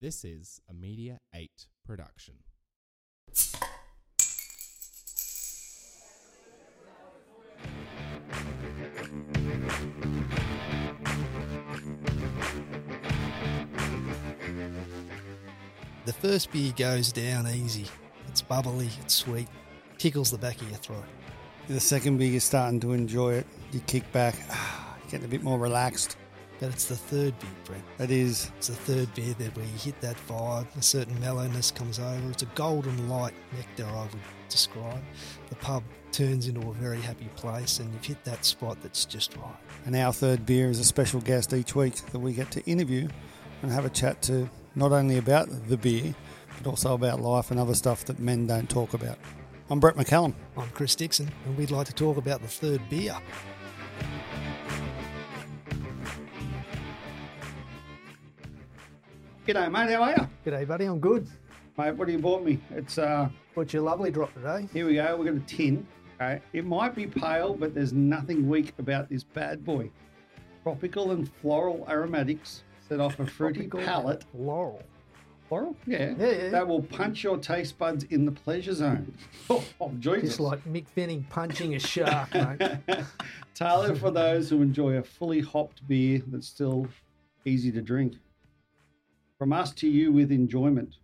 This is a Media 8 production. The first beer goes down easy. It's bubbly, it's sweet, tickles the back of your throat. The second beer, you're starting to enjoy it. You kick back, ah, getting a bit more relaxed. But it's the third beer, Brett. It is. It's the third beer that where you hit that vibe, a certain mellowness comes over. It's a golden light nectar, I would describe. The pub turns into a very happy place, and you've hit that spot that's just right. And our third beer is a special guest each week that we get to interview and have a chat to not only about the beer, but also about life and other stuff that men don't talk about. I'm Brett McCallum. I'm Chris Dixon, and we'd like to talk about the third beer. G'day, mate. How are you? G'day, buddy. I'm good. Mate, what do you bought me? It's, uh, What's your lovely drop today? here we go. We've got a tin. Okay. It might be pale, but there's nothing weak about this bad boy. Tropical and floral aromatics set off a fruity Tropical palate. Laurel. Floral? Yeah. Yeah, yeah. That will punch your taste buds in the pleasure zone. Oh, I'm joyous. Just like Mick Fanning punching a shark, mate. Tailored for those who enjoy a fully hopped beer that's still easy to drink. From us to you with enjoyment,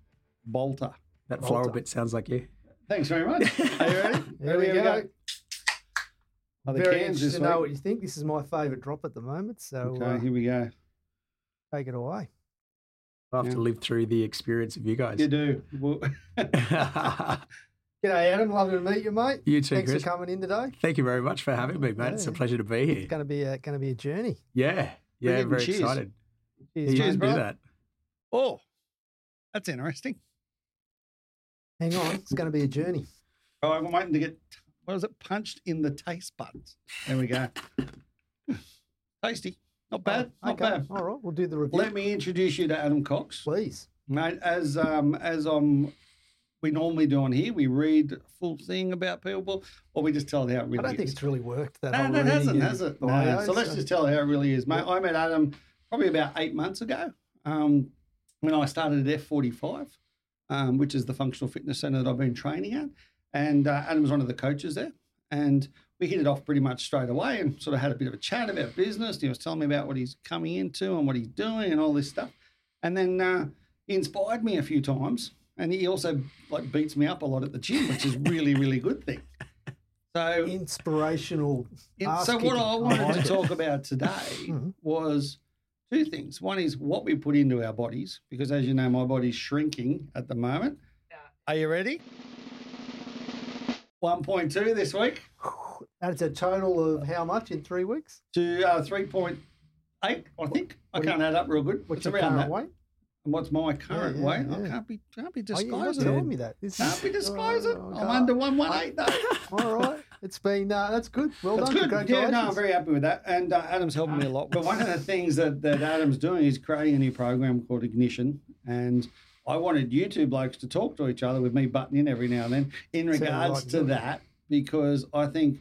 Balter. That Malta. floral bit sounds like you. Thanks very much. Are you ready? There we Here go. Oh, the Very cans interested this to know what you think. This is my favourite drop at the moment, so Okay, uh, here we go. take it away. I'll have Yeah. to live through the experience of you guys. You do. Well, G'day, Adam. Lovely to meet you, mate. you too, Thanks Chris. for coming in today. Thank you very much for having me, mate. It's a pleasure to be here. It's going to be a going to be a journey. Yeah, yeah, getting very cheers. excited. Cheers, You Cheers, can mate. do bro. that. Oh, that's interesting. Hang on, it's going to be a journey. Oh, I'm waiting to get, what is it, punched in the taste buds. There we go. Tasty. Not bad. Oh, Not okay. bad. All right, we'll do the review. Let me introduce you to Adam Cox. please. Mate, as um as um we normally do on here, we read full thing about people, or we just tell how it really I don't is. think it's really worked. That no, no, it hasn't, has it? No. So let's just tell how it really is, mate. I met Adam probably about eight months ago um, when I started at F45, um, which is the functional fitness center that I've been training at. And uh, Adam was one of the coaches there. And we hit it off pretty much straight away and sort of had a bit of a chat about business. He was telling me about what he's coming into and what he's doing and all this stuff. And then uh, he inspired me a few times. And he also like beats me up a lot at the gym, which is really, really good thing. So inspirational. so what. I wanted to talk about today Mhm. was two things. One is what we put into our bodies, because as you know, my body's shrinking at the moment. Are you ready? 1.2 this week That's a total of how much in three weeks? to uh, 3.8, I think. I What do can't add up real good. What's it's your around current that. weight? And what's my current yeah, weight? I can't be can't be Oh, you're disclosing. it. me that. This Can't is- be disclosing. Oh, I'm under 118 though. All right. It's been, uh, that's good. Well That's done. good. Yeah, no, I'm very happy with that. And uh, Adam's helping me a lot. But one of the things that, that Adam's doing is creating a new program called Ignition. And I wanted you two blokes to talk to each other with me butting in every now and then in regards like to good. that, because I think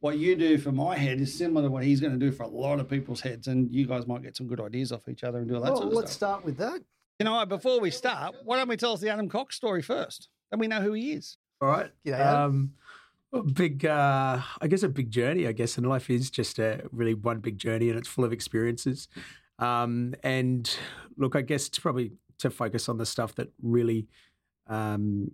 what you do for my head is similar to what he's going to do for a lot of people's heads. And you guys might get some good ideas off each other and do all that Well, sort of let's stuff. start with that. You know, before we start, why don't we tell us the Adam Cox story first? Then we know who he is. All right. G'day, Adam. Um, a big, uh, I guess, a big journey. I guess, and life is just a really one big journey, and it's full of experiences. Um, and look, I guess to probably to focus on the stuff that really, um,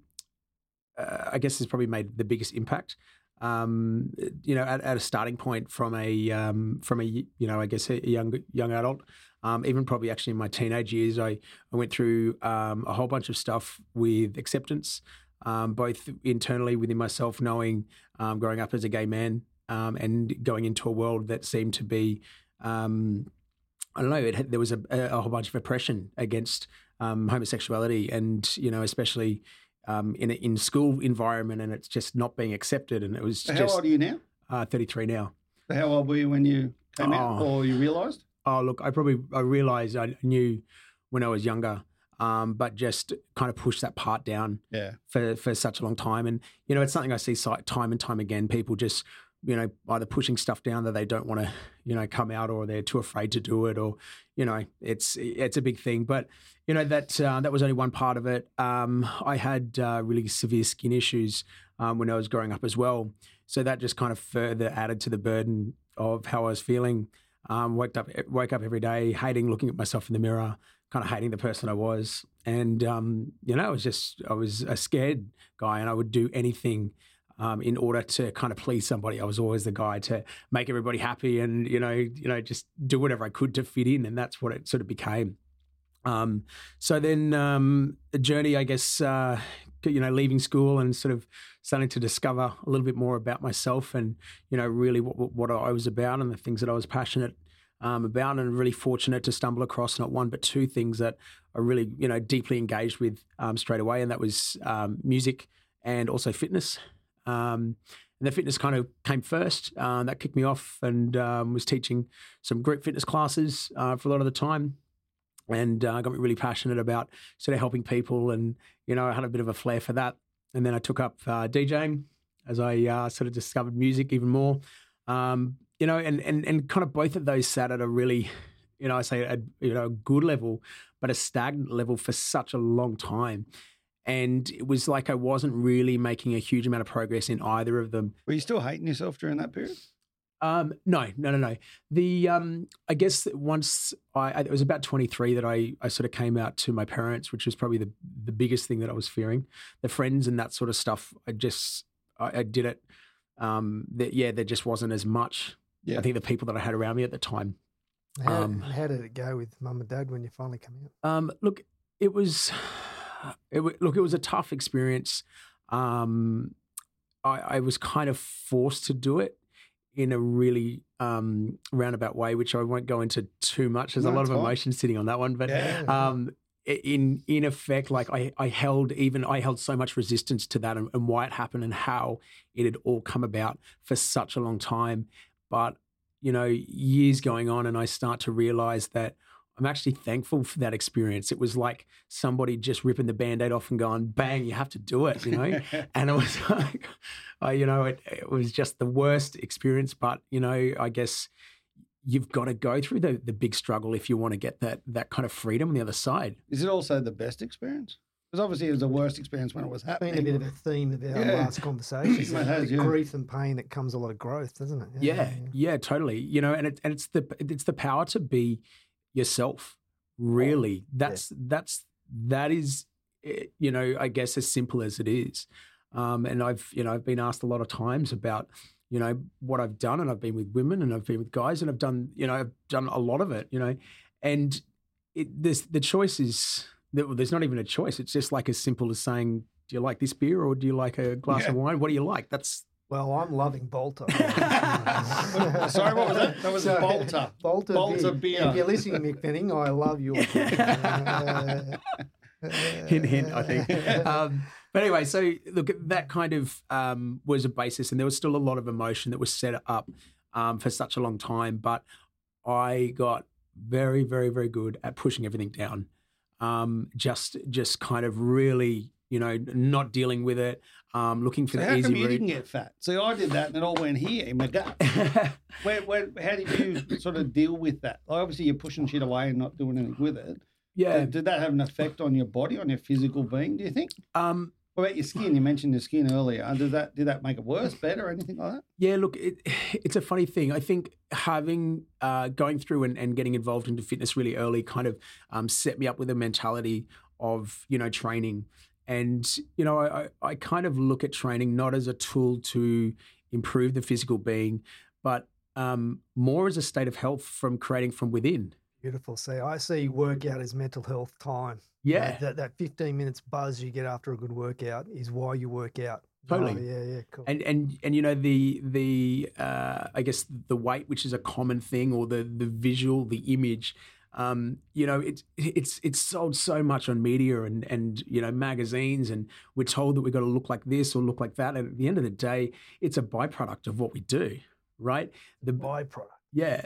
uh, I guess, has probably made the biggest impact. Um, you know, at, at a starting point from a um, from a you know, I guess a young young adult. Um, even probably actually in my teenage years, I, I went through um, a whole bunch of stuff with acceptance, um, both internally within myself, knowing um, growing up as a gay man um, and going into a world that seemed to be, um, I don't know, it had, there was a, a whole bunch of oppression against um, homosexuality, and you know, especially um, in a in school environment, and it's just not being accepted, and it was So how just old are you now? uh, 33 now. How old were you when you came out Oh. or you realised? Oh, look, I probably I realized I knew when I was younger, um, but just kind of push that part down Yeah. for for such a long time. And you know, it's something I see time and time again. People just you know either pushing stuff down that they don't want to you know come out or they're too afraid to do it or you know it's it's a big thing but you know that uh, that was only one part of it um, i had uh, really severe skin issues um, when i was growing up as well so that just kind of further added to the burden of how i was feeling um, woke up woke up every day hating looking at myself in the mirror kind of hating the person i was and um, you know i was just i was a scared guy and i would do anything um, in order to kind of please somebody. I was always the guy to make everybody happy and you know, you know, just do whatever I could to fit in, and that's what it sort of became. Um, so then um, the journey, I guess, uh, you know, leaving school and sort of starting to discover a little bit more about myself and you know, really what, what I was about and the things that I was passionate um, about, and really fortunate to stumble across not one but two things that I really you know deeply engaged with um, straight away, and that was um, music and also fitness. Um, and the fitness kind of came first. Uh, that kicked me off and um, was teaching some group fitness classes uh, for a lot of the time. And uh, got me really passionate about sort of helping people. And, you know, I had a bit of a flair for that. And then I took up uh, DJing as I uh, sort of discovered music even more. Um, you know, and, and, and kind of both of those sat at a really, you know, I say a you know, a good level, but a stagnant level for such a long time and it was like I wasn't really making a huge amount of progress in either of them. Were you still hating yourself during that period? Um, no, no, no, no. The um, I guess once I, I, it was about twenty three that I I sort of came out to my parents, which was probably the the biggest thing that I was fearing. The friends and that sort of stuff. I just I, I did it. Um, that yeah, there just wasn't as much. Yeah. I think the people that I had around me at the time. How, um, how did it go with mum and dad when you finally came out? Um, look, it was it, look, it was a tough experience. Um, I, I, was kind of forced to do it in a really um, roundabout way, which I won't go into too much. There's no, a lot of fine. emotion sitting on that one, but yeah. um, in in effect, like I, I held even I held so much resistance to that and, and why it happened and how it had all come about for such a long time. But you know, years going on, and I start to realize that I'm actually thankful for that experience. It was like somebody just ripping the band-aid off and going, bang, you have to do it, you know? and it was like, uh, you know, it, it, was just the worst experience. But, you know, I guess you've got to go through the, the big struggle if you want to get that that kind of freedom on the other side. Is it also the best experience? Because obviously it was the worst experience when it was happening. Been a bit of a theme of our yeah. last conversations. has, yeah. Grief and pain, it comes a lot of growth, doesn't it? Yeah, yeah, yeah, totally. You know, and it, and it's the it's the power to be – yourself. Really, that's yeah. that's that is eh, you know I guess as simple as it is. Um, and I've you know I've been asked a lot of times about you know what I've done, and I've been with women, and I've been with guys, and I've done you know I've done a lot of it, you know, and it, this the choice is there's not even a choice. It's just like as simple as saying, do you like this beer or do you like a glass yeah. of wine? What do you like? That's well, I'm loving Balter. Sorry, what was that? That was so, Balter. Balter, Balter beer. beer. If you're listening, Mick Fanning, I love your hint, hint, I think. Um, but anyway, so look, that kind of um, was a basis, and there was still a lot of emotion that was set up um, for such a long time. But I got very, very, very good at pushing everything down. Um, just, just kind of really you know, not dealing with it, um, looking for so the how easy come you didn't get fat? So I did that, and it all went here in my gut. where, where, how did you sort of deal with that? Like obviously, you're pushing shit away and not doing anything with it. Yeah. Did, did that have an effect on your body, on your physical being? Do you think? Um, what about your skin? You mentioned your skin earlier. Did that did that make it worse, better, or anything like that? Yeah, look, it, it's a funny thing. I think having uh, going through and, and getting involved into fitness really early kind of um, set me up with a mentality of you know training and, you know, I, I kind of look at training not as a tool to improve the physical being, but um, more as a state of health from creating from within. Beautiful. See, I see workout as mental health time. Yeah. You know, that, that 15 minutes buzz you get after a good workout is why you work out. Totally. Oh, yeah, yeah, cool. And and and you know the the uh, I guess the weight, which is a common thing, or the the visual, the image um, you know, it's it's it's sold so much on media and and you know magazines, and we're told that we've got to look like this or look like that. And at the end of the day, it's a byproduct of what we do, right? The byproduct. Yeah.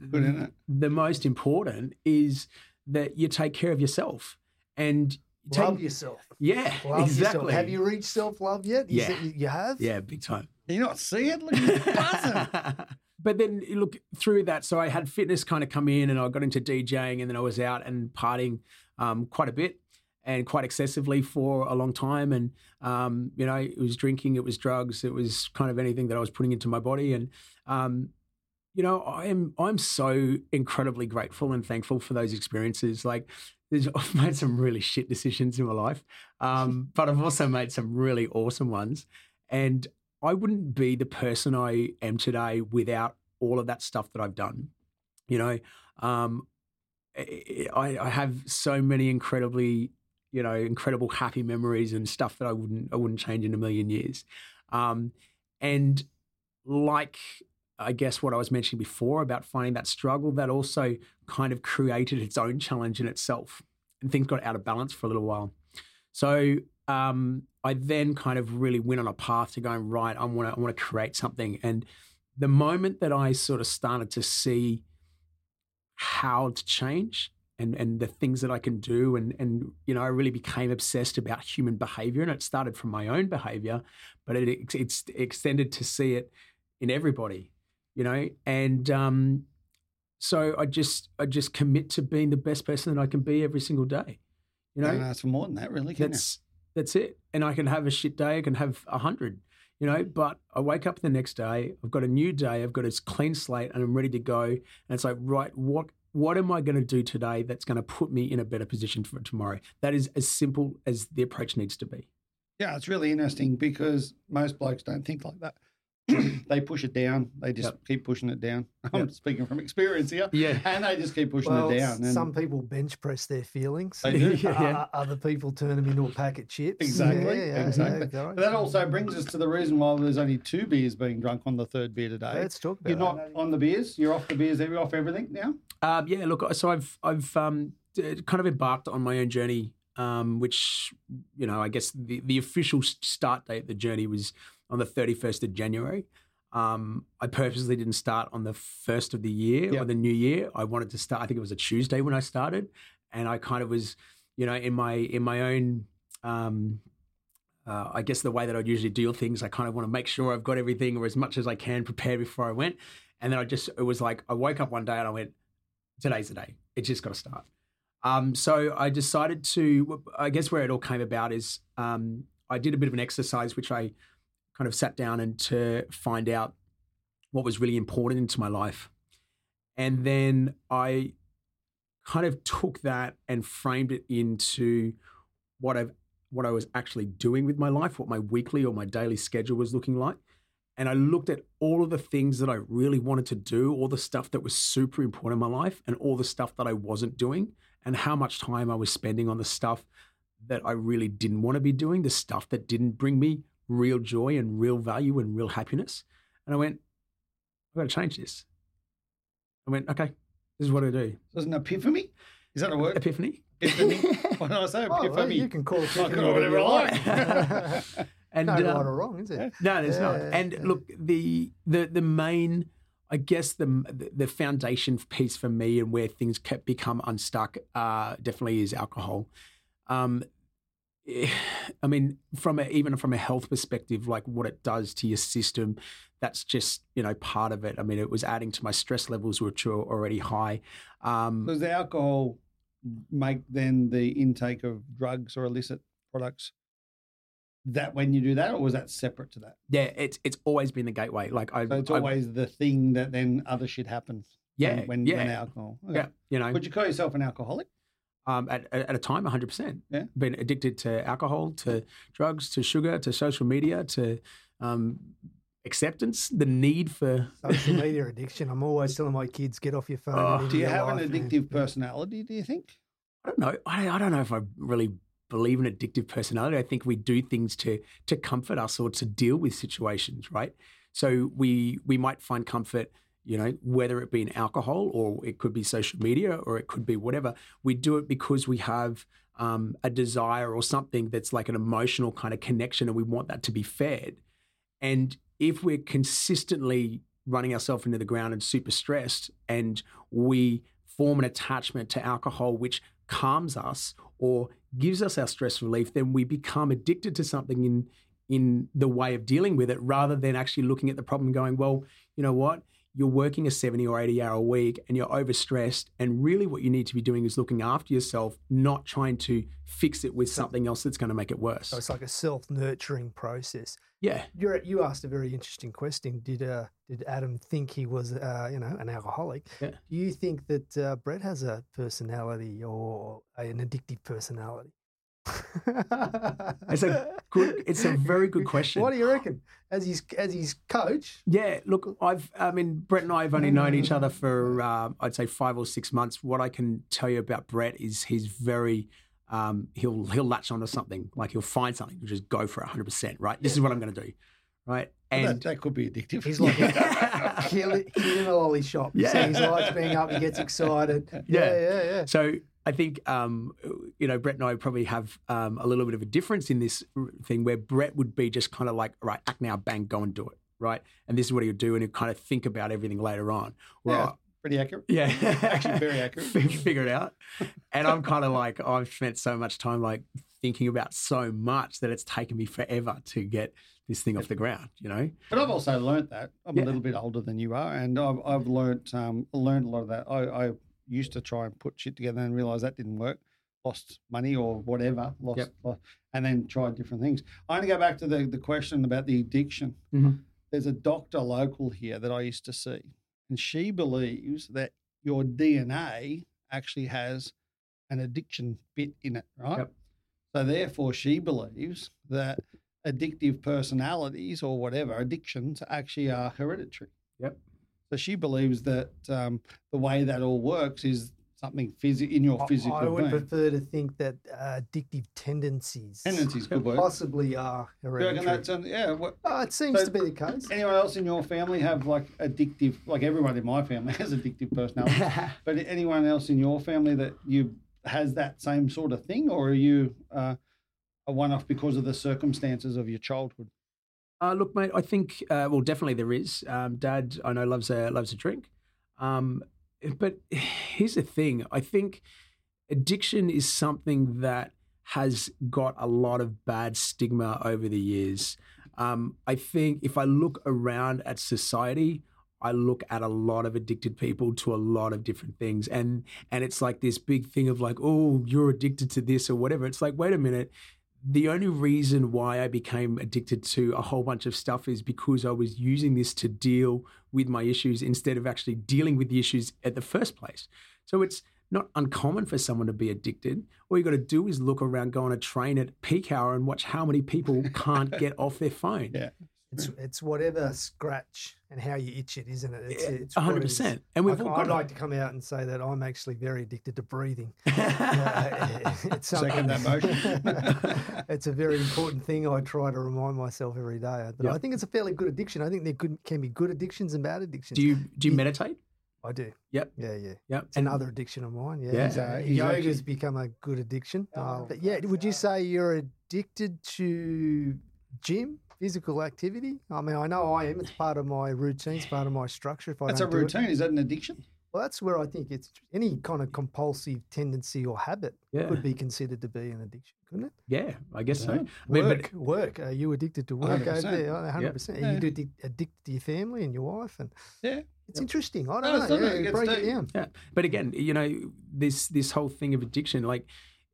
The, the most important is that you take care of yourself, and take- Love yourself. yeah, Love exactly. yourself. Have you reached self love yet? You Yeah. you- have? Yeah, big time. Can you not see it? Look, buzzing. but then you look through that. So I had fitness kind of come in, and I got into DJing, and then I was out and partying um, quite a bit and quite excessively for a long time. And um, you know, it was drinking, it was drugs, it was kind of anything that I was putting into my body. And um, you know, I am I'm so incredibly grateful and thankful for those experiences. Like. There's, I've made some really shit decisions in my life, um, but I've also made some really awesome ones. And I wouldn't be the person I am today without all of that stuff that I've done. You know, um, I, I have so many incredibly, you know, incredible happy memories and stuff that I wouldn't I wouldn't change in a million years. Um, and like I guess what I was mentioning before about finding that struggle, that also kind of created its own challenge in itself, and things got out of balance for a little while. So um, I then kind of really went on a path to going right. I want to I want to create something, and the moment that I sort of started to see how to change and and the things that I can do, and and you know I really became obsessed about human behavior, and it started from my own behavior, but it it's extended to see it in everybody, you know, and um, so I just I just commit to being the best person that I can be every single day, you know. Ask for more than that, really. That's that's it. And I can have a shit day. I can have a hundred, you know. But I wake up the next day. I've got a new day. I've got a clean slate, and I'm ready to go. And it's like, right, what what am I going to do today that's going to put me in a better position for tomorrow? That is as simple as the approach needs to be. Yeah, it's really interesting because most blokes don't think like that. they push it down. They just Yep. keep pushing it down. I'm Yep. speaking from experience here. Yeah. And they just keep pushing Well, it down. And some people bench press their feelings. They do. Yeah, O- Other people turn them into a pack of chips. Exactly, Yeah, yeah, exactly. yeah. But that also brings us to the reason why there's only two beers being drunk on the third beer today. Let's talk about You're that. not on the beers. You're off the beers. You're off everything now. Um, yeah, look, so I've I've um, kind of embarked on my own journey, um, which you know, I guess the the official start date of the journey was on the thirty first of January. Um, I purposely didn't start on the first of the year or the new year. I wanted to start. I think it was a Tuesday when I started, and I kind of was, you know, in my in my own. Um, uh, I guess the way that I'd usually deal things, I kind of want to make sure I've got everything or as much as I can prepared before I went. And then I just, it was like, I woke up one day and I went, today's the day. It's just got to start. Um, so I decided to, I guess where it all came about is um, I did a bit of an exercise, which I kind of sat down and to find out what was really important into my life. And then I kind of took that and framed it into what I've what I was actually doing with my life, what my weekly or my daily schedule was looking like. And I looked at all of the things that I really wanted to do, all the stuff that was super important in my life, and all the stuff that I wasn't doing, and how much time I was spending on the stuff that I really didn't want to be doing, the stuff that didn't bring me real joy and real value and real happiness. And I went, I've got to change this. I went, okay, this is what I do. There's an epiphany. Is that a word? Epiphany. Epiphany. What did I say? Oh, well, Epiphany. you can call it I can epiphany whatever I whatever like. And no um, right or wrong, is it? No, there's not. And yeah. look, the the the main, I guess the the foundation piece for me and where things kept become unstuck, uh, definitely is alcohol. Um, I mean, from a, even from a health perspective, like what it does to your system, that's just you know part of it. I mean, it was adding to my stress levels, which were already high. Um, Does the alcohol make then the intake of drugs or illicit products that when you do that, or was that separate to that? yeah, it's it's always been the gateway. Like I, So it's I- always the thing that then other shit happens. yeah, when, when, yeah, when alcohol. Okay. yeah. You know, Would you call yourself an alcoholic? Um, at, at at a time, 100%. Yeah. Been addicted to alcohol, to drugs, to sugar, to social media, to um, acceptance, the need for. Social media addiction. I'm always telling my kids, get off your phone. Oh, Do you into your have an life, man. addictive personality? Do you think? I don't know. I, I don't know if I really believe in addictive personality. I think we do things to to comfort us or to deal with situations, right? So we we might find comfort, you know, whether it be in alcohol or it could be social media or it could be whatever. We do it because we have um, a desire or something that's like an emotional kind of connection, and we want that to be fed. And if we're consistently running ourselves into the ground and super stressed, and we form an attachment to alcohol which calms us or gives us our stress relief, then we become addicted to something in in the way of dealing with it rather than actually looking at the problem and going, well, you know what? You're working a 70 or 80 hour week and you're overstressed. And really, what you need to be doing is looking after yourself, not trying to fix it with something else that's going to make it worse. So it's like a self nurturing process. Yeah. You're, you asked a very interesting question. Did uh, did Adam think he was uh, you know an alcoholic? Yeah. Do you think that uh, Brett has a personality or an addictive personality? It's a good. It's a very good question. What do you reckon? As his as his coach, Yeah, look, I've, I mean, Brett and I have only known each other for, uh, I'd say, five or six months. What I can tell you about Brett is he's very, um, he'll he'll latch onto something, like he'll find something, to just go for it 100%, right? This is what I'm going to do, right? That, And that could be addictive. he's like a kid, kid in a lolly shop. Yeah. see his lights being up, he gets excited. Yeah. Yeah, yeah, yeah. So I think um, you know Brett and I probably have um, a little bit of a difference in this thing where Brett would be just kind of like, right, act now, bang, go and do it, right? And this is what he'll do, and he'll kind of think about everything later on. Where Yeah. Pretty accurate. yeah, Actually, very accurate. Figure it out, and I'm kind of like I've spent so much time like thinking about so much that it's taken me forever to get this thing off the ground. You know? But I've also learnt that. I'm Yeah. a little bit older than you are, and I've, I've learnt um, learned a lot of that. I, I used to try and put shit together and realize that didn't work. Lost money or whatever, lost, Yep. lo- and then tried different things. I want to go back to the, the question about the addiction. Mhm. There's a doctor local here that I used to see, and she believes that your DNA actually has an addiction bit in it, right? Yep. So therefore, she believes that addictive personalities or whatever addictions actually are hereditary. Yep. So she believes that um, the way that all works is something phys- in your I- physical I would being. prefer to think that uh, addictive tendencies Tendencies, good word. possibly are Do you hereditary. that's an, yeah? What, Oh, it seems So- to be the case. anyone else in your family have like addictive? Like everyone in my family has addictive personality. but anyone else in your family that you has that same sort of thing, or are you uh, a one-off because of the circumstances of your childhood? Uh, look, mate, I think uh, well, definitely there is. Um, Dad, I know loves a loves a drink, um, but here's the thing: I think addiction is something that has got a lot of bad stigma over the years. Um, I think if I look around at society, I look at a lot of addicted people to a lot of different things, and and it's like this big thing of like, oh, you're addicted to this or whatever. It's like, wait a minute the only reason why I became addicted to a whole bunch of stuff is because I was using this to deal with my issues instead of actually dealing with the issues at the first place. So it's not uncommon for someone to be addicted. All you got to do is look around, go on a train at peak hour, and watch how many people can't get off their phone. Yeah. It's it's whatever scratch and how you itch it, isn't it? It's, it's A hundred it is. percent. And we've Like, all I'd got like to come out and say that I'm actually very addicted to breathing. Uh, it's Second that motion. it's a very important thing. I try to remind myself every day. But Yeah. I think it's a fairly good addiction. I think there could, can be good addictions and bad addictions. do you do you Yeah. meditate? I do. Yep. Yeah, yeah. Yep. It's another addiction of mine. Yeah. Yeah. So Uh, he's yoga's actually- become a good addiction. Oh, Uh, but yeah, would you say you're addicted to gym, physical activity? I mean, I know I am. It's part of my routine. It's part of my structure. If I That's a don't do routine. Is that an addiction? well, that's where I think it's any kind of compulsive tendency or habit Yeah. could be considered to be an addiction, couldn't it? Yeah, I guess so. Yeah. I mean, Work, work. Are you addicted to work over 100%. there? One hundred percent. Are you addic- addicted to your family and your wife? And Yeah. it's interesting. I don't it's know. not- it Yeah, gets break it down. Yeah, but again, you know, this this whole thing of addiction, like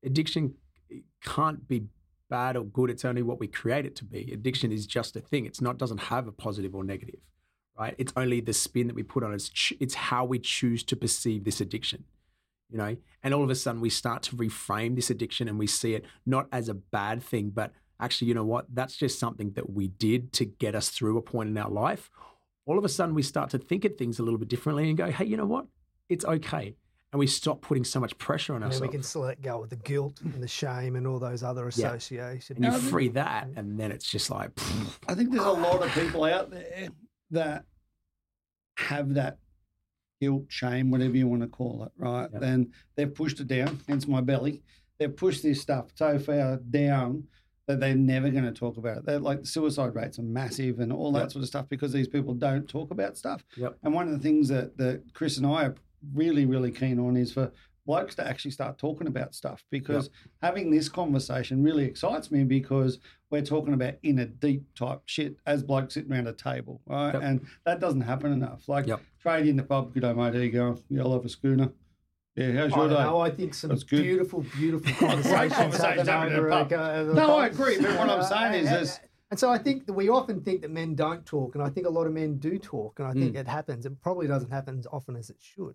addiction can't be bad or good. It's only what we create it to be. Addiction is just a thing. It's not doesn't have a positive or negative, right? It's only the spin that we put on it. It's it's how we choose to perceive this addiction, you know. And all of a sudden, we start to reframe this addiction and we see it not as a bad thing, but actually, you know what? That's just something that we did to get us through a point in our life. All of a sudden, we start to think at things a little bit differently and go, hey, you know what? It's okay. And we stop putting so much pressure on And then we ourselves. can let go of the guilt and the shame and all those other Yeah. associations. and you No, free that, mm. and then it's just like, pfft, I think there's a lot of people out there that have that guilt, shame, whatever you want to call it, right? Yep. And they've pushed it down, hence my belly. They've pushed this stuff so far down that they're never going to talk about it. They're like the suicide rates are massive and all that Yep. sort of stuff because these people don't talk about stuff. Yep. And one of the things that, that Chris and I are really, really keen on is for blokes to actually start talking about stuff because having this conversation really excites me because we're talking about inner deep type shit as blokes sitting around a table, right? Yep. And that doesn't happen enough. Like Yep. trade in the pub, good day, mate. How you going? Yeah, I love a schooner. Yeah, how's your don't day? know. I think some That's good. beautiful, beautiful conversations conversations happen happening in over a a, pub. a No, pub. I agree, but what I'm saying is and, there's- and so I think that we often think that men don't talk, and I think a lot of men do talk, and I think Mm. it happens. It probably doesn't happen as often as it should.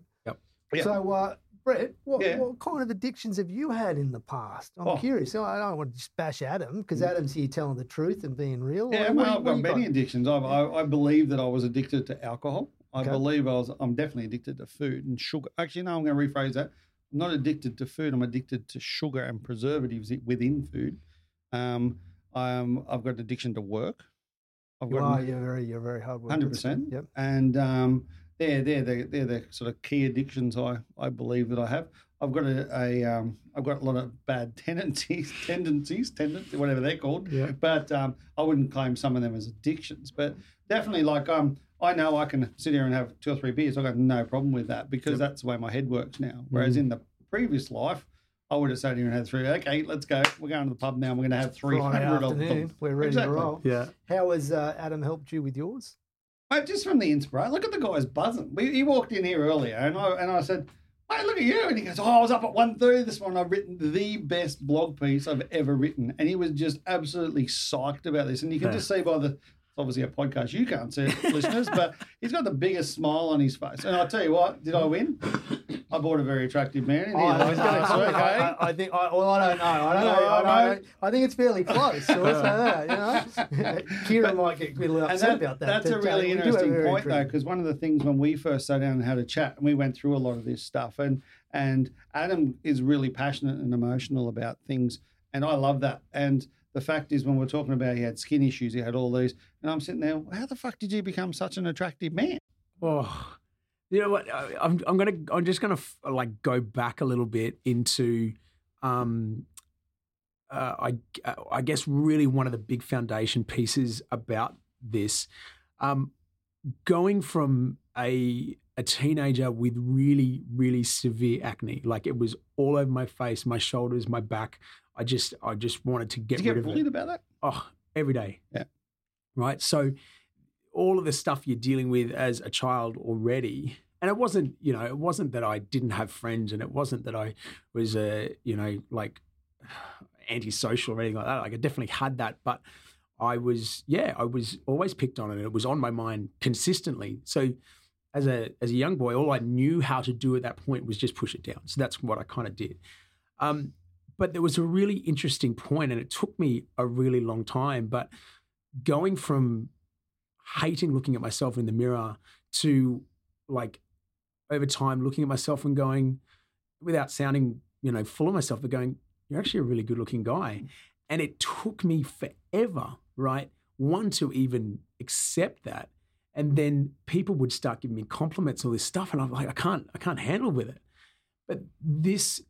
Yeah. So, uh, Brett, what, Yeah. what kind of addictions have you had in the past? I'm Oh. curious. I don't want to just bash Adam because Adam's here telling the truth and being real. Yeah, What- well, I've got many addictions. I've, I, I believe that I was addicted to alcohol. I Okay. believe I was. I'm definitely addicted to food and sugar. Actually, no, I'm going to rephrase that. I'm not addicted to food. I'm addicted to sugar and preservatives within food. Um, I'm, I've got an addiction to work. I've You got are. an- You're very. You're very hard. worker. Hundred percent. Yep. And um, they're they're the they're the sort of key addictions I, I believe that I have. I've got a, a um, I've got a lot of bad tendencies, tendencies, tendencies, whatever they're called. Yeah. But um, I wouldn't claim some of them as addictions. But definitely, like um, I know I can sit here and have two or three beers. I've got no problem with that because that's the way my head works now. Whereas in the previous life. I would have sat here and had three. Okay, let's go. We're going to the pub now. We're going to have three hundred of them. We're ready Exactly. to roll. Yeah. How has uh, Adam helped you with yours? Mate, just from the inspiration. Look at the guy's buzzing. We, he walked in here earlier, and I and I said, "Hey, look at you!" And he goes, "Oh, I was up at 1.30 this morning. I've written the best blog piece I've ever written." And he was just absolutely psyched about this. And you can Yeah. just see by the it's obviously a podcast you can't see it, listeners, but he's got the biggest smile on his face. And I'll tell you what, did I win? I bought a very attractive man. in Oh, I was going to say, week, I? I, think. I, well, I don't know. I don't know. I, don't, I think it's fairly close. So let's say that. You know, Kira might get a little upset that- about that. That's a uh, really interesting point, though, because one of the things when we first sat down and had a chat, and we went through a lot of this stuff, and and Adam is really passionate and emotional about things, and I love that. And the fact is, when we're talking about he had skin issues, he had all these, and I'm sitting there, how the fuck did you become such an attractive man? Oh, you know what? I'm I'm gonna I'm just gonna f- like go back a little bit into, um, uh, I I guess really one of the big foundation pieces about this, um, going from a a teenager with really really severe acne, like it was all over my face, my shoulders, my back. I just I just wanted to get Did you rid get of bullied about that? Oh, every day. Yeah. Right. So all of the stuff you're dealing with as a child already. And it wasn't, you know, it wasn't that I didn't have friends and it wasn't that I was a, you know, like antisocial or anything like that. Like I definitely had that, but I was, yeah, I was always picked on and it was on my mind consistently. So as a as a young boy, all I knew how to do at that point was just push it down. So that's what I kind of did. Um, but there was a really interesting point, and it took me a really long time. But going from hating looking at myself in the mirror to like over time looking at myself and going, without sounding, you know, full of myself, but going, you're actually a really good looking guy. Mm. And it took me forever, right? One, to even accept that. And then people would start giving me compliments, all this stuff. And I'm like, I can't, I can't handle with it. But this,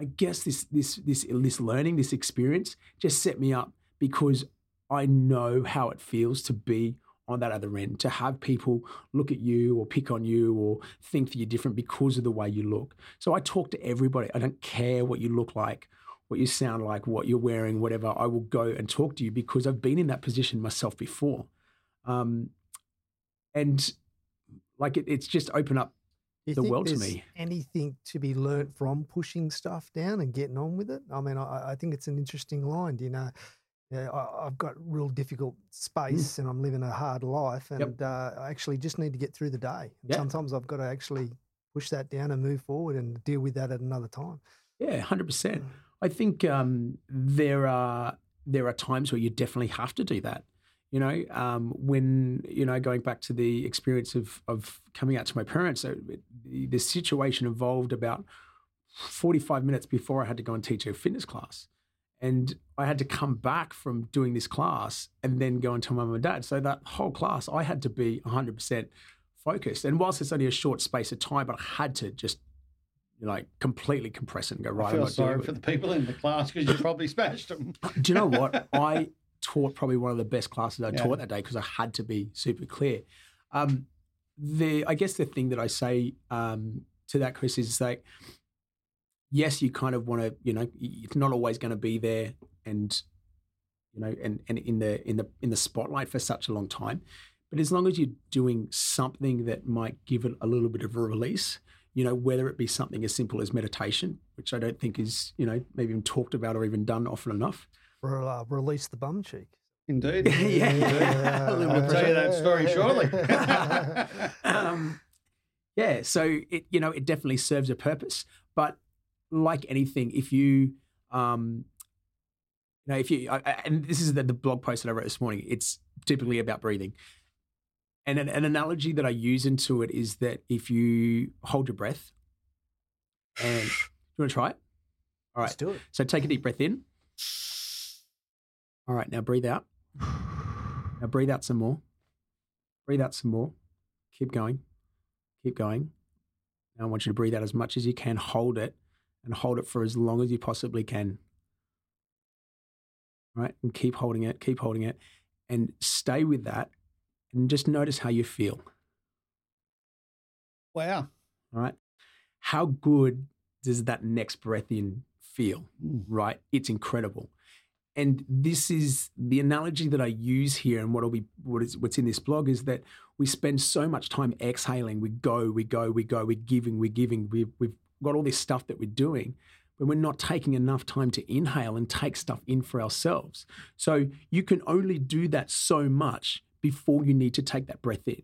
I guess this, this, this, this learning, this experience just set me up because I know how it feels to be on that other end, to have people look at you or pick on you or think that you're different because of the way you look. So I talk to everybody. I don't care what you look like, what you sound like, what you're wearing, whatever. I will go and talk to you because I've been in that position myself before. Um, and like it, it's just opened up you the world to me. Anything to be learnt from pushing stuff down and getting on with it? I mean, I, I think it's an interesting line. Do you know? Yeah, I, I've got real difficult space and I'm living a hard life, and Mm. Yep. uh, I actually just need to get through the day. And Yeah. Sometimes I've got to actually push that down and move forward and deal with that at another time. Yeah, hundred percent. I think um, there are there are times where you definitely have to do that. You know, um, when you know going back to the experience of of coming out to my parents, the, the situation evolved about forty five minutes before I had to go and teach a fitness class, and I had to come back from doing this class and then go and tell my mum and dad. So that whole class, I had to be hundred percent focused. And whilst it's only a short space of time, but I had to just like completely compress it and go right. I feel sorry for it." the people in the class because you probably smashed them. Do you know what? I taught probably one of the best classes I Yeah. taught that day because I had to be super clear. Um, the I guess the thing that I say um, to that, Chris, is like yes, you kind of want to, you know, it's not always going to be there, and you know, and and in the in the in the spotlight for such a long time. But as long as you're doing something that might give it a little bit of a release, you know, whether it be something as simple as meditation, which I don't think is, you know, maybe even talked about or even done often enough. Or uh, release the bum cheek. Indeed. Yeah. A little I'll tell you that story shortly. um, yeah, so it you know it definitely serves a purpose, but like anything, if you um, you know if you I, I- and this is the, the blog post that I wrote this morning, it's typically about breathing. And an, an analogy that I use into it is that if you hold your breath, and do you want to try it? All right. Let's do it. So take a deep breath in. All right, now breathe out. Now breathe out some more. Breathe out some more. Keep going. Keep going. Now I want you to breathe out as much as you can. Hold it and hold it for as long as you possibly can. All right, and keep holding it, keep holding it, and stay with that and just notice how you feel. wow. All right. How good does that next breath in feel? Hmm. Right. It's incredible. And this is the analogy that I use here, and what'll be what is what's in this blog is that we spend so much time exhaling. We go, we go, we go. We're giving, we're giving. We've we've got all this stuff that we're doing, but we're not taking enough time to inhale and take stuff in for ourselves. So you can only do that so much before you need to take that breath in.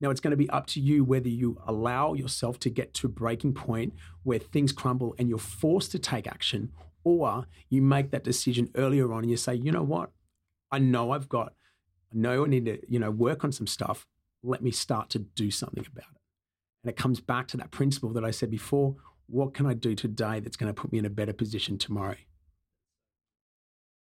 Now it's going to be up to you whether you allow yourself to get to a breaking point where things crumble and you're forced to take action, or you make that decision earlier on and you say, you know what, I know I've got, I know I need to, you know, work on some stuff. Let me start to do something about it. And it comes back to that principle that I said before. What can I do today that's going to put me in a better position tomorrow?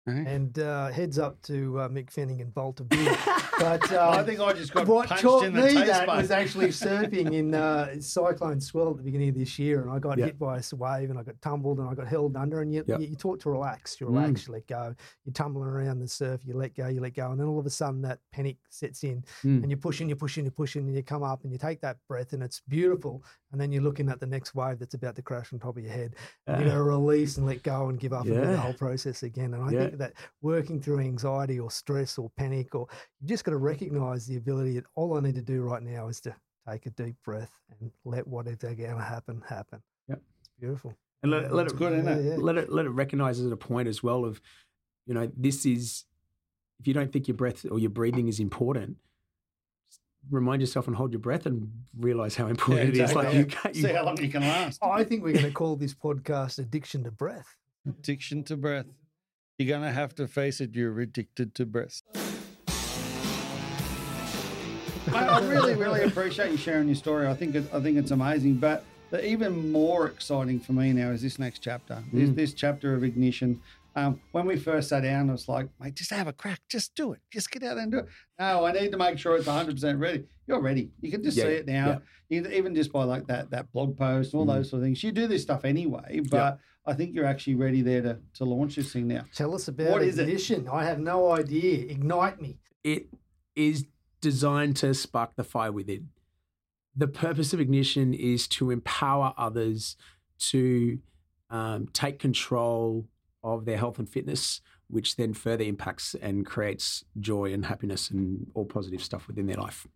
And uh, heads up to uh, Mick and Balter Beer. But uh, I think I just got what punched taught in the me taste that bud. was actually surfing in uh, Cyclone Swell at the beginning of this year, and I got Yeah. hit by a wave, and I got tumbled, and I got held under, and you, Yep. you, you taught to relax, you Mm. relax, you let go, you're tumbling around the surf, you let go, you let go, and then all of a sudden that panic sets in, Mm. and you're pushing, you're pushing, you're pushing, and you come up, and you take that breath, and it's beautiful, and then you're looking at the next wave that's about to crash on top of your head, and you to release and let go and give up and do the whole process again, and I Yeah. think that working through anxiety or stress or panic or you just got to recognize the ability that all I need to do right now is to take a deep breath and let whatever's going to happen happen. Yep. It's beautiful. And let, let it good, isn't it? Yeah, yeah. let it let it recognize at a point as well of, you know, this is if you don't think your breath or your breathing is important, remind yourself and hold your breath and realize how important it is. exactly. Like you can't, See you, how long you can last. I think we're going to call this podcast Addiction to Breath. Addiction to breath. You're going to have to face it. You're addicted to breath. I, really, really appreciate you sharing your story. I think it, I think it's amazing. But the even more exciting for me now is this next chapter. This, this chapter of ignition. Um, when we first sat down, I was like, mate, just have a crack. Just do it. Just get out there and do it. No, I need to make sure it's 100% ready. You're ready. You can just Yeah, see it now. yeah. You- Even just by like that that blog post and all Mm. those sort of things. You do this stuff anyway, but I think you're actually ready there to, to launch this thing now. Tell us about What is it? ignition. I have no idea. Ignite me. it is designed to spark the fire within. The purpose of ignition is to empower others to um, take control of their health and fitness, which then further impacts and creates joy and happiness and all positive stuff within their life.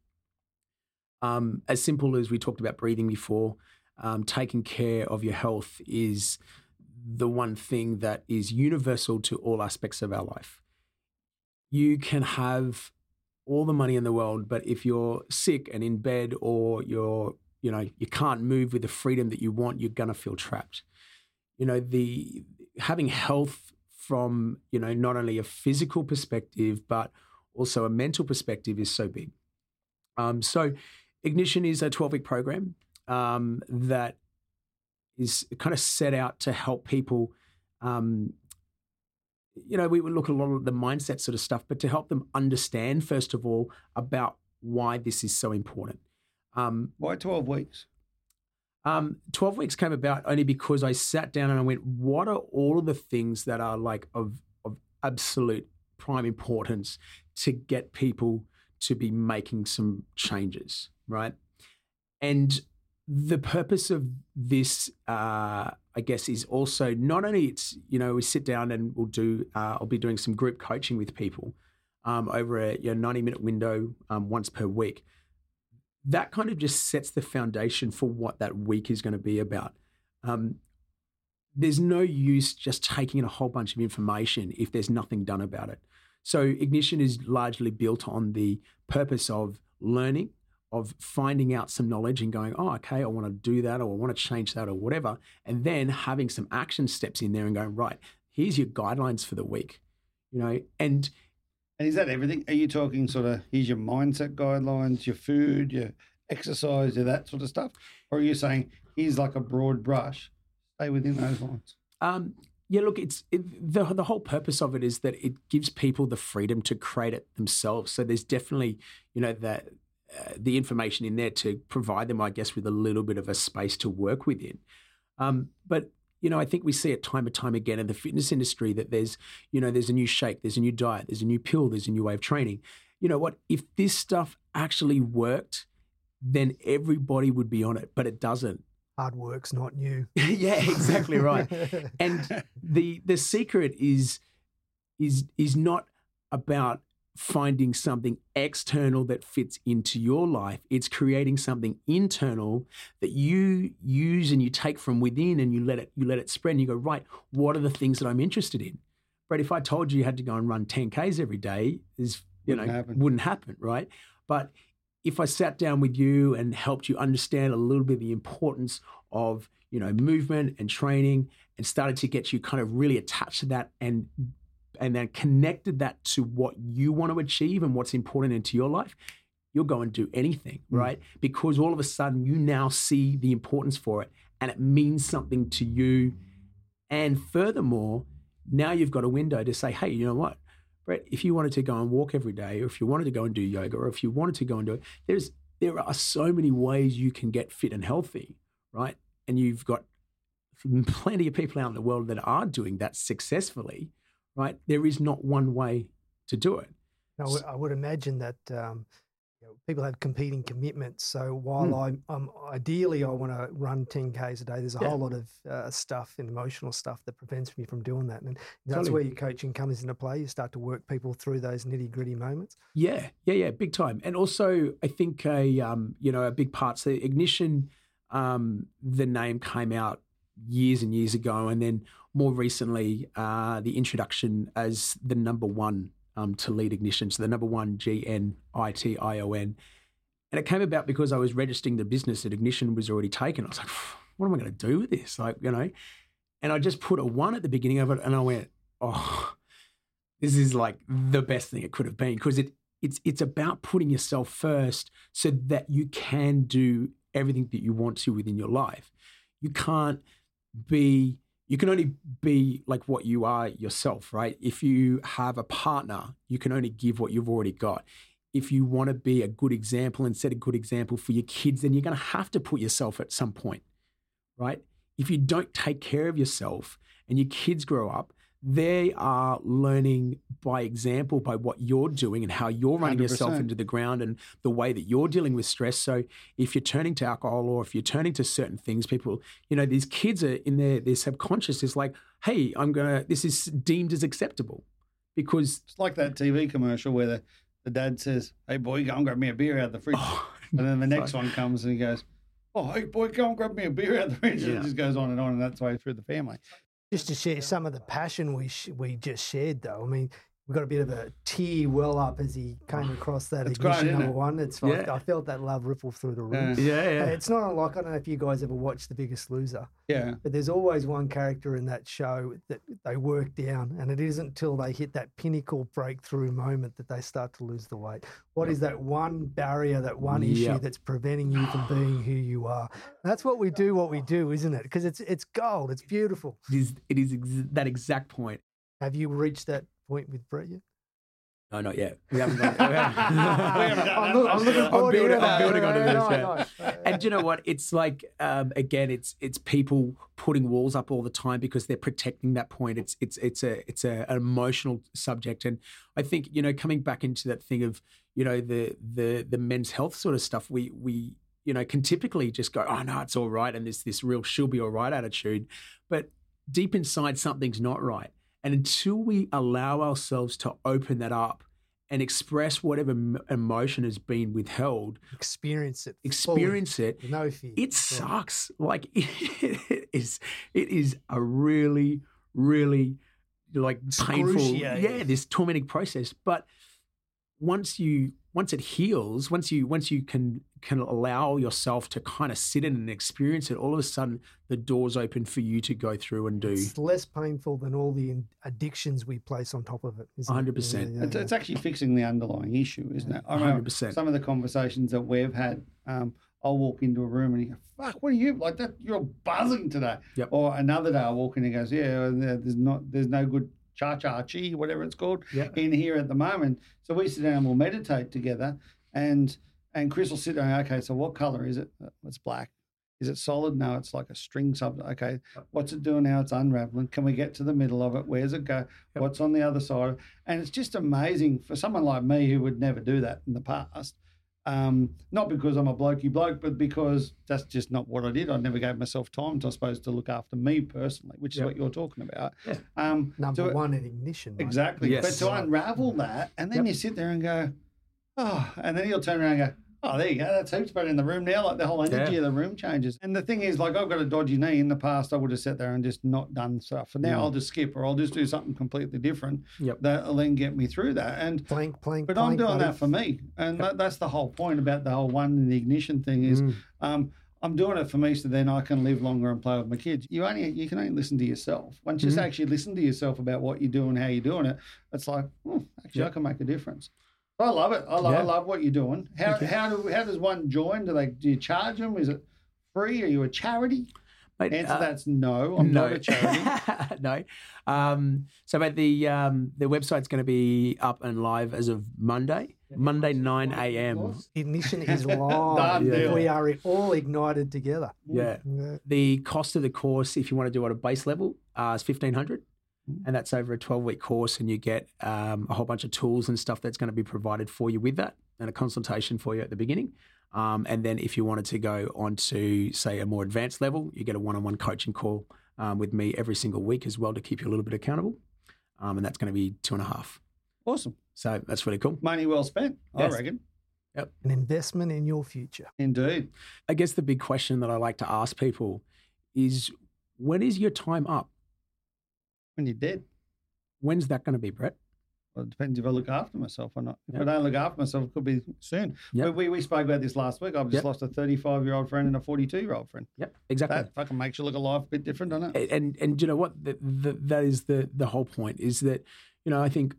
Um, as simple as we talked about breathing before, um, taking care of your health is the one thing that is universal to all aspects of our life. You can have all the money in the world, but if you're sick and in bed or you're, you know, you can't move with the freedom that you want, you're gonna feel trapped. You know, the having health from, you know, not only a physical perspective, but also a mental perspective is so big. Um, so Ignition is a 12 week program um, that is kind of set out to help people um, you know, we would look at a lot of the mindset sort of stuff, but to help them understand, first of all, about why this is so important. Um, Why 12 weeks? um, 12 weeks came about only because I sat down and I went, what are all of the things that are like of, of absolute prime importance to get people to be making some changes, right? And the purpose of this, uh, I guess, is also not only it's you know we sit down and we'll do uh, I'll be doing some group coaching with people um, over a you know, 90 minute window um, once per week. That kind of just sets the foundation for what that week is going to be about. Um, there's no use just taking in a whole bunch of information if there's nothing done about it. So ignition is largely built on the purpose of learning of finding out some knowledge and going, oh, okay, I want to do that or I want to change that or whatever. And then having some action steps in there and going, right, here's your guidelines for the week, you know, and. And is that everything? Are you talking sort of here's your mindset guidelines, your food, your exercise, your that sort of stuff? Or are you saying here's like a broad brush, stay within those lines? Um, yeah, look, it's it, the the whole purpose of it is that it gives people the freedom to create it themselves. So there's definitely, you know, that uh, the information in there to provide them, I guess, with a little bit of a space to work within. Um, but you know, I think we see it time and time again in the fitness industry that there's, you know, there's a new shake, there's a new diet, there's a new pill, there's a new way of training. You know what? If this stuff actually worked, then everybody would be on it, but it doesn't. Hard work's not new. yeah, exactly right. and the the secret is is is not about finding something external that fits into your life. It's creating something internal that you use and you take from within and you let it you let it spread and you go, right, what are the things that I'm interested in? But if I told you you had to go and run 10Ks every day, is you Wouldn't know, happen. wouldn't happen, right? But if I sat down with you and helped you understand a little bit the importance of, you know, movement and training and started to get you kind of really attached to that and and then connected that to what you want to achieve and what's important into your life, you'll go and do anything, Mm. right? Because all of a sudden you now see the importance for it and it means something to you. And furthermore, now you've got a window to say, hey, you know what? Brett, if you wanted to go and walk every day, or if you wanted to go and do yoga, or if you wanted to go and do it, there's there are so many ways you can get fit and healthy, right? And you've got plenty of people out in the world that are doing that successfully, right? There is not one way to do it. I would, I would imagine that um, you know, people have competing commitments. So while I'm, I'm ideally I want to run 10k's a day, there's a. Yeah. whole lot of uh, stuff and emotional stuff that prevents me from doing that. And that's Totally. where your coaching comes into play. You start to work people through those nitty gritty moments. Yeah, yeah, yeah, big time. And also, I think a um, you know a big part. So ignition, um, the name came out years and years ago, and then more recently, uh, the introduction as the number one um, to lead ignition. So the number one G N I T I O N, and it came about because I was registering the business that ignition was already taken. I was like, what am I going to do with this? Like, you know, and I just put a one at the beginning of it, and I went, oh this is like the best thing it could have been because it it's it's about putting yourself first so that you can do everything that you want to within your life. You can't be you can only be like what you are yourself, right? If you have a partner, you can only give what you've already got. If you want to be a good example and set a good example for your kids, then you're going to have to put yourself at some point, right? If you don't take care of yourself and your kids grow up, they are learning by example by what you're doing and how you're running yourself 100%. into the ground and the way that you're dealing with stress. So if you're turning to alcohol or if you're turning to certain things, people, you know, these kids are in their their subconscious is like, hey, I'm gonna this is deemed as acceptable. Because It's like that TV commercial where the, the dad says, Hey boy, go and grab me a beer out of the fridge. oh, and then the next one comes and he goes, Oh, hey boy, go and grab me a beer out of the fridge. And Yeah. it just goes on and on, and that's the way through the family. Just to share some of the passion we sh- we just shared, though. I mean, we got a bit of a tear well up as he came across that It's ignition isn't number it? one. It's like, Yeah. I felt that love ripple through the room. yeah, Uh, yeah. It's not unlike I don't know if you guys ever watched The Biggest Loser. Yeah. But there's always one character in that show that they work down, and it isn't until they hit that pinnacle breakthrough moment that they start to lose the weight. What is that one barrier, that one issue Yep. that's preventing you from being who you are? That's what we do. What we do, isn't it? Because it's it's gold. It's beautiful. It is it is ex- that exact point. Have you reached that point with Brett yet? No, not yet. We haven't done, we We haven't haven't- done I'm, that look- I'm looking yet. forward to building- hearing I'm that. building onto this, yeah. no, no. and do you know what? It's like um, again, it's it's people putting walls up all the time because they're protecting that point. It's it's it's a it's a, an emotional subject, and I think you know coming back into that thing of you know the the the men's health sort of stuff. We we you know, can typically just go, oh, no, it's all right. And there's this real she'll be all right attitude. But deep inside, something's not right. And until we allow ourselves to open that up and express whatever m- emotion has been withheld, Experience it. fully. experience it, No fear. it right. sucks. Like it is, it is a really, really like painful, yeah, this tormenting process. But once you once it heals, once you once you can can allow yourself to kind of sit in and experience it, all of a sudden the doors open for you to go through and do. It's less painful than all the addictions we place on top of it. isn't it? 100%. Yeah, yeah, It's, yeah. it's actually fixing the underlying issue, isn't it? I remember 100%. some of the conversations that we've had. Um, I'll walk into a room and you go, "Fuck, what are you like? That you're buzzing today." Yep. Or another day, I walk in and he goes, "Yeah, there's not, there's no good cha cha chi, whatever it's called, Yeah. in here at the moment." So we sit down and we'll meditate together, and and Chris will sit down. Okay, so what color is it? "Uh, It's black. Is it solid? No, it's like a string sub. Okay, what's it doing now? It's unraveling. Can we get to the middle of it? Where's it go? What's on the other side? And it's just amazing for someone like me who would never do that in the past. Um, not because I'm a blokey bloke, but because that's just not what I did. I never gave myself time, I suppose, to look after me personally, which is Yep. what you're talking about. Yeah. Um, Number to- one at ignition. mate. Exactly. Yes. But to unravel that, and then Yep. you sit there and go, oh, and then you'll turn around and go, oh, there you go. That's heaps better in the room now. Like the whole energy Yeah. of the room changes. And the thing is, like, I've got a dodgy knee. In the past, I would have sat there and just not done stuff. And now Mm. I'll just skip or I'll just do something completely different Yep. that'll then get me through that. And Plank, plank, but I'm doing buddy. that for me, and that, that's the whole point about the whole one in the ignition thing is, Mm. um, I'm doing it for me so then I can live longer and play with my kids. You only you can only listen to yourself. Once you Mhm. actually listen to yourself about what you're doing, how you're doing it, it's like, hmm, actually, I can make a difference. I love it. I love, I love what you're doing. How Thank you. how do how does one join? Do they do you charge them? Is it free? Are you a charity? Mate, Answer uh, that's no. I'm no. not a charity. no. Um, so, mate, the um, the website's going to be up and live as of Monday, Monday 9 a.m. Ignition is live. Done. We are all ignited together. Yeah. Yeah. The cost of the course, if you want to do it at a base level, uh, is fifteen hundred, and that's over a twelve week course, and you get um, a whole bunch of tools and stuff that's going to be provided for you with that, and a consultation for you at the beginning. Um, and then if you wanted to go on to say a more advanced level, you get a one on one coaching call um, with me every single week as well to keep you a little bit accountable, um, and that's going to be two and a half. Awesome. So that's really cool. Money well spent, Yes. I reckon. Yep. An investment in your future. Indeed. I guess the big question that I like to ask people is, when is your time up? When you're dead. When's that going to be, Brett? Well, it depends if I look after myself or not. If Yep. I don't look after myself, it could be soon. Yep. We, we, we spoke about this last week. I've just Yep. lost a 35 year old friend and a 42 year old friend. Yep, exactly. That fucking makes you look at life a bit different, doesn't it? and and you know what the, the, that is the the whole point is that you know I think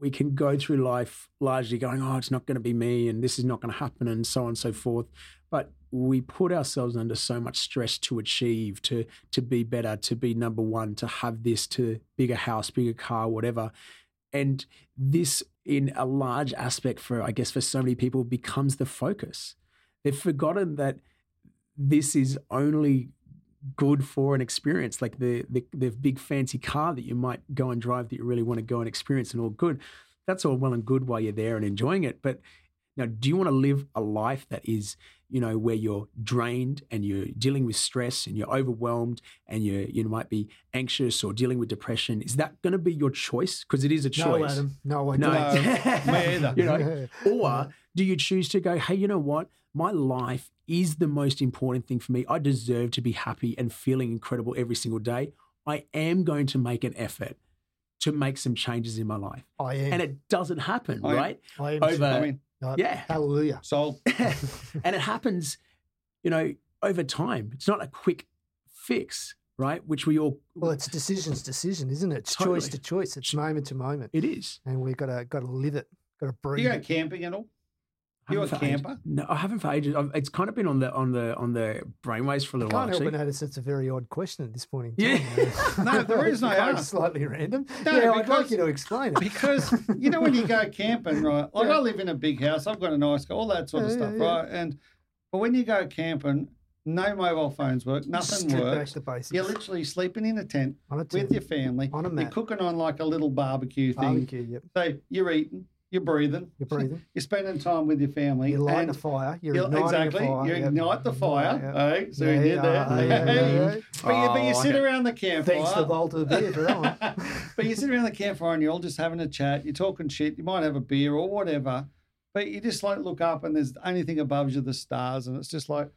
we can go through life largely going oh it's not going to be me and this is not going to happen and so on and so forth but we put ourselves under so much stress to achieve to to be better to be number one to have this to bigger house bigger car whatever. And this in a large aspect for I guess for so many people becomes the focus. They've forgotten that this is only good for an experience. Like the, the the big fancy car that you might go and drive that you really want to go and experience and all good that's all well and good while you're there and enjoying it but now do you want to live a life that is you know where you're drained and you're dealing with stress and you're overwhelmed and you you might be anxious or dealing with depression is that going to be your choice because it is a choice No, Adam. No, I no, don't. No, either. you know, or do you choose to go, hey, you know what? My life is the most important thing for me. I deserve to be happy and feeling incredible every single day. I am going to make an effort to make some changes in my life. I am. And it doesn't happen, I am. right? I am. over- I mean, Uh, yeah. Hallelujah. sold. and it happens, you know, over time. It's not a quick fix, right? Which we all, Well, it's decisions, decision, isn't it? It's Totally. choice to choice. It's moment to moment, it is. and we've got to got to live it. Got to breathe You go it. camping at all? I You haven't a for ages. camper? No, I haven't for ages. I've, it's kind of been on the on the on the brainwaves for a little while. Can't help Actually. but notice it's a very odd question at this point in Yeah. time. No, the reason I asked- slightly random. No, yeah, I'd like you to explain it. Because you know when you go camping, right? Like Yeah. I live in a big house. I've got a nice car, all that sort of Yeah, stuff, yeah, yeah. right? And but when you go camping, no mobile phones work, nothing works. You're literally sleeping in a tent a with your family. On a mat. You're cooking on like a little barbecue thing. barbecue. Yep. So you're eating, you're breathing, You're breathing. you're spending time with your family. You light the fire. You're exactly. fire. You ignite the fire. Yeah. Hey, so Yeah, you did that. yeah. But, you, but you Oh, sit around the campfire. Thanks to Balter Beer for that one. but you sit around the campfire and you're all just having a chat. You're talking shit. You might have a beer or whatever, but you just like look up and there's anything above you, the stars, and it's just like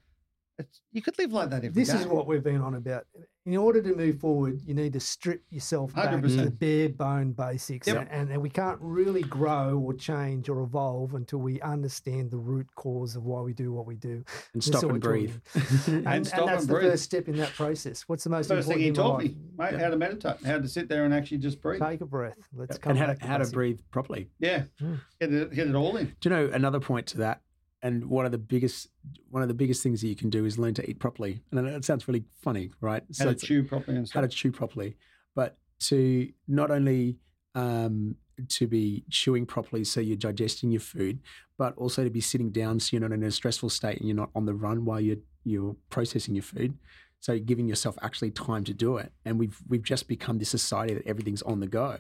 it's, you could live like that every This day. is what we've been on about. In order to move forward, you need to strip yourself back to 100%. the bare bone basics. Yep. And, and we can't really grow or change or evolve until we understand the root cause of why we do what we do. and This stop and breathe. And, and, stop that's and the breathe. first step in that process. What's the most First thing important he in taught life? me, mate, Yeah. how to meditate, how to sit there and actually just breathe. Take a breath. Let's come and how back to, how to breathe properly. Yeah, Mm. get it, get it all in. Do you know another point to that? And one of the biggest one of the biggest things that you can do is learn to eat properly. And it sounds really funny, right? How to chew properly and how to chew properly, but to not only um, to be chewing properly so you're digesting your food, but also to be sitting down so you're not in a stressful state and you're not on the run while you're you're processing your food. So giving yourself actually time to do it. And we've we've just become this society that everything's on the go.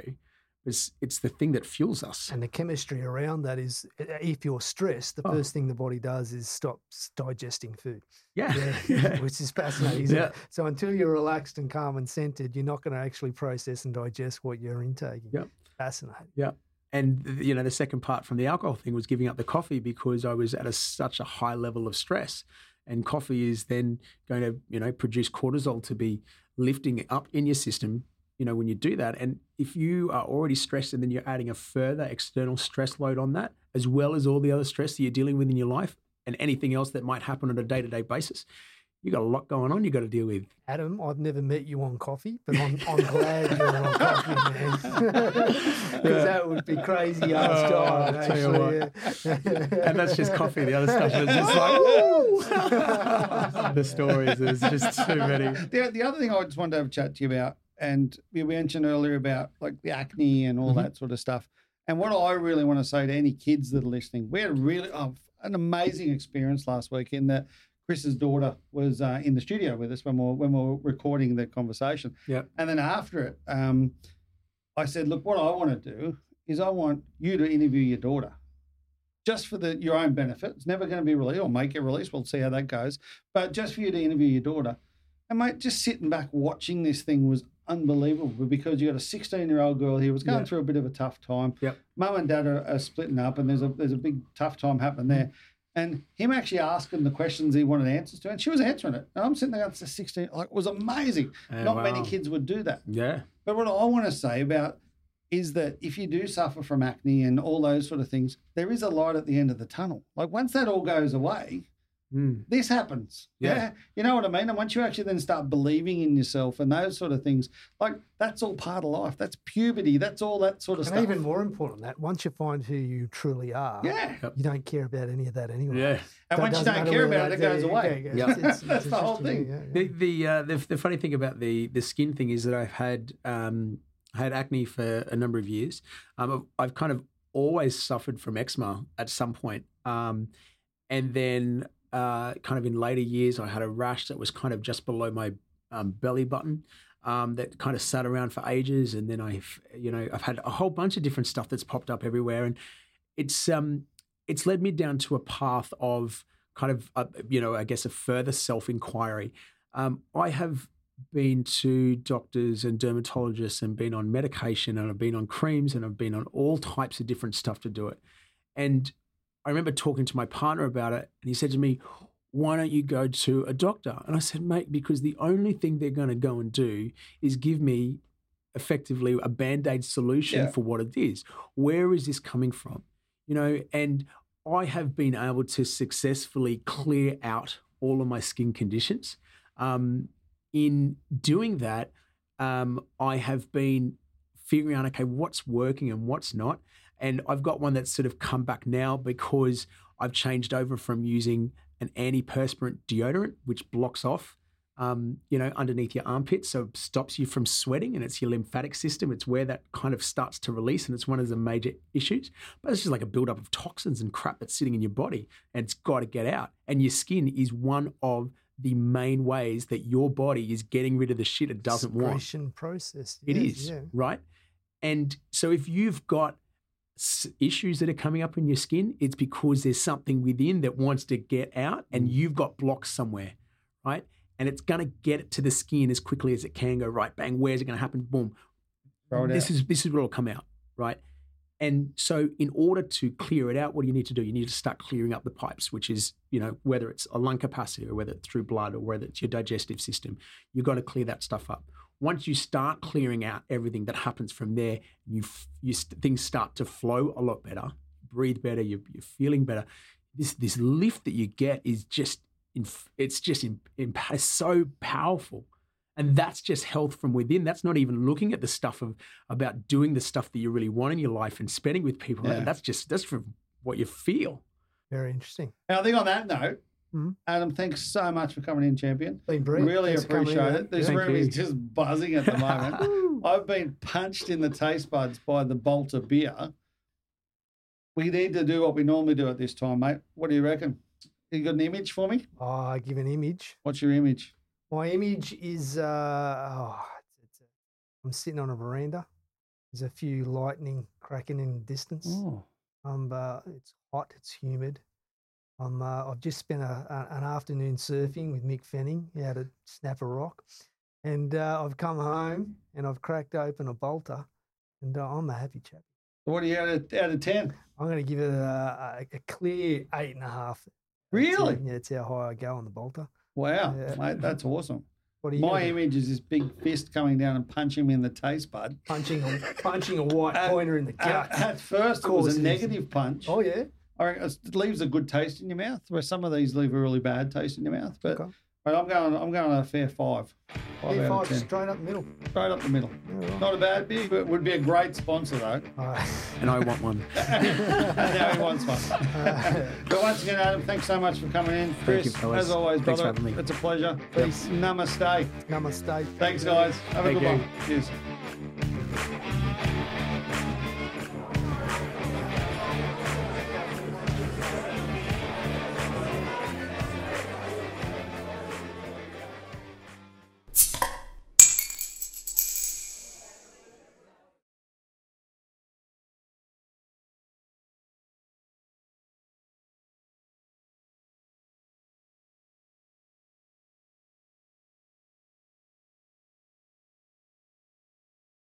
It's it's the thing that fuels us. And the chemistry around that is if you're stressed, the Oh. first thing the body does is stops digesting food. Yeah. Yeah, Yeah. which is fascinating. isn't Yeah. it? So until you're relaxed and calm and centered, you're not going to actually process and digest what you're intaking. Yep. Fascinating. Yeah. And you know, the second part from the alcohol thing was giving up the coffee because I was at a, such a high level of stress, and coffee is then going to you know produce cortisol to be lifting up in your system. You know, when you do that, and if you are already stressed, and then you're adding a further external stress load on that, as well as all the other stress that you're dealing with in your life, and anything else that might happen on a day to day basis, you got a lot going on. You got to deal with. Adam, I've never met you on coffee, but I'm, I'm glad you're on coffee, man. Because that would be crazy ass Oh, time, I'll tell you actually. yeah. And that's just coffee. The other stuff is just like the stories. There's just too many. The, the other thing I just wanted to have a chat to you about, and we mentioned earlier about like the acne and all Mhm. that sort of stuff. And what I really want to say to any kids that are listening, we had really oh, an amazing experience last week in that Chris's daughter was uh, in the studio with us when we were, when we were recording the conversation. Yep. And then after it, um, I said, look, what I want to do is I want you to interview your daughter. Just for the your own benefit. It's never going to be released or make it released. We'll see how that goes. But just for you to interview your daughter. And mate, just sitting back watching this thing was unbelievable because you got a 16 year old girl here who was going Yeah. through a bit of a tough time. Yep. Mum and dad are, are splitting up, and there's a there's a big tough time happening there. And him actually asking the questions he wanted answers to, and she was answering it. And I'm sitting there, at 16, like it was amazing. Oh, Not many kids would do that. Yeah. But what I want to say about is that if you do suffer from acne and all those sort of things, there is a light at the end of the tunnel. Like once that all goes away, Mm. this happens. Yeah. Yeah. You know what I mean? And once you actually then start believing in yourself and those sort of things, like that's all part of life. That's puberty. That's all that sort of stuff. And stuff. even more important that, once you find who you truly are, yeah. you don't care about any of that anyway. Yeah. And That once you don't care about it, it goes yeah, away. yeah, Yeah. it's- it's- That's it's the whole thing. yeah, yeah. The the, uh, the the funny thing about the the skin thing is that I've had um, had acne for a number of years. Um, I've, I've kind of always suffered from eczema at some point, um, and then uh, kind of in later years, I had a rash that was kind of just below my um, belly button. Um, that kind of sat around for ages, and then I've, you know, I've had a whole bunch of different stuff that's popped up everywhere, and it's um, it's led me down to a path of kind of, uh, you know, I guess a further self inquiry. Um, I have been to doctors and dermatologists and been on medication and I've been on creams and I've been on all types of different stuff to do it. And I remember talking to my partner about it and he said to me, why don't you go to a doctor? And I said, mate, because the only thing they're going to go and do is give me effectively a band aid solution Yeah. for what it is. Where is this coming from? You know, and I have been able to successfully clear out all of my skin conditions. Um, in doing that, um, I have been figuring out, okay, what's working and what's not. And I've got one that's sort of come back now because I've changed over from using an antiperspirant deodorant, which blocks off, um, you know, underneath your armpits, so it stops you from sweating, and it's your lymphatic system. It's where that kind of starts to release, and it's one of the major issues. But it's just like a buildup of toxins and crap that's sitting in your body, and it's got to get out. And your skin is one of the main ways that your body is getting rid of the shit it doesn't want. Secretion process. It yes, is yeah. right? And so if you've got issues that are coming up in your skin, it's because there's something within that wants to get out and mm. you've got blocks somewhere, right? And it's going to get it to the skin as quickly as it can go, right? Bang, where's it going to happen? Boom. This out. is this is what will come out, right? And so, in order to clear it out, what do you need to do? You need to start clearing up the pipes, which is, you know, whether it's a lung capacity or whether it's through blood or whether it's your digestive system. You've got to clear that stuff up. Once you start clearing out everything that happens from there, you, you st- things start to flow a lot better. Breathe better. You're, you're feeling better. This this lift that you get is just, inf- it's just in, in, it's so powerful. And that's just health from within. That's not even looking at the stuff of about doing the stuff that you really want in your life and spending with people. Yeah. That's just that's from what you feel. Very interesting. And I think on that note, Mhm. Adam, thanks so much for coming in, champion. Been brilliant. Really Thanks for coming in, appreciate it. This Thank room you. is just buzzing at the moment. I've been punched in the taste buds by the Balter beer. We need to do what we normally do at this time, mate. What do you reckon? You got an image for me? Oh, I give an image. What's your image? My image is uh, oh, it's, it's I'm sitting on a veranda. There's a few lightning cracking in the distance. Oh, Um, uh, it's hot. It's humid. Um, uh, I've just spent a, a, an afternoon surfing with Mick Fanning out at Snapper Rock, and uh, I've come home and I've cracked open a Balter, and uh, I'm a happy chap. what are you out of, out of 10? I'm going to give it a, a, a clear eight and a half. Really? Yeah, it's how high I go on the Balter. Wow, Yeah. mate, that's awesome. What are you? My image is this big fist coming down and punching me in the taste bud. punching a, punching a white At- pointer in the gut. at first, it was a negative punch. Oh yeah. I reckon it leaves a good taste in your mouth. Where some of these leave a really bad taste in your mouth. But, Okay. but I'm going. I'm going a fair five. Five Yeah, out five straight up the middle. Straight up the middle. Right. Not a bad beer, but would be a great sponsor though. All right. And I want one. and now he wants one. but once again, Adam, thanks so much for coming in. Chris, you, fellas. as always, Thanks brother, for having me. it's a pleasure. Peace. Namaste. Namaste. Thanks, guys. Have a good you. one. Cheers.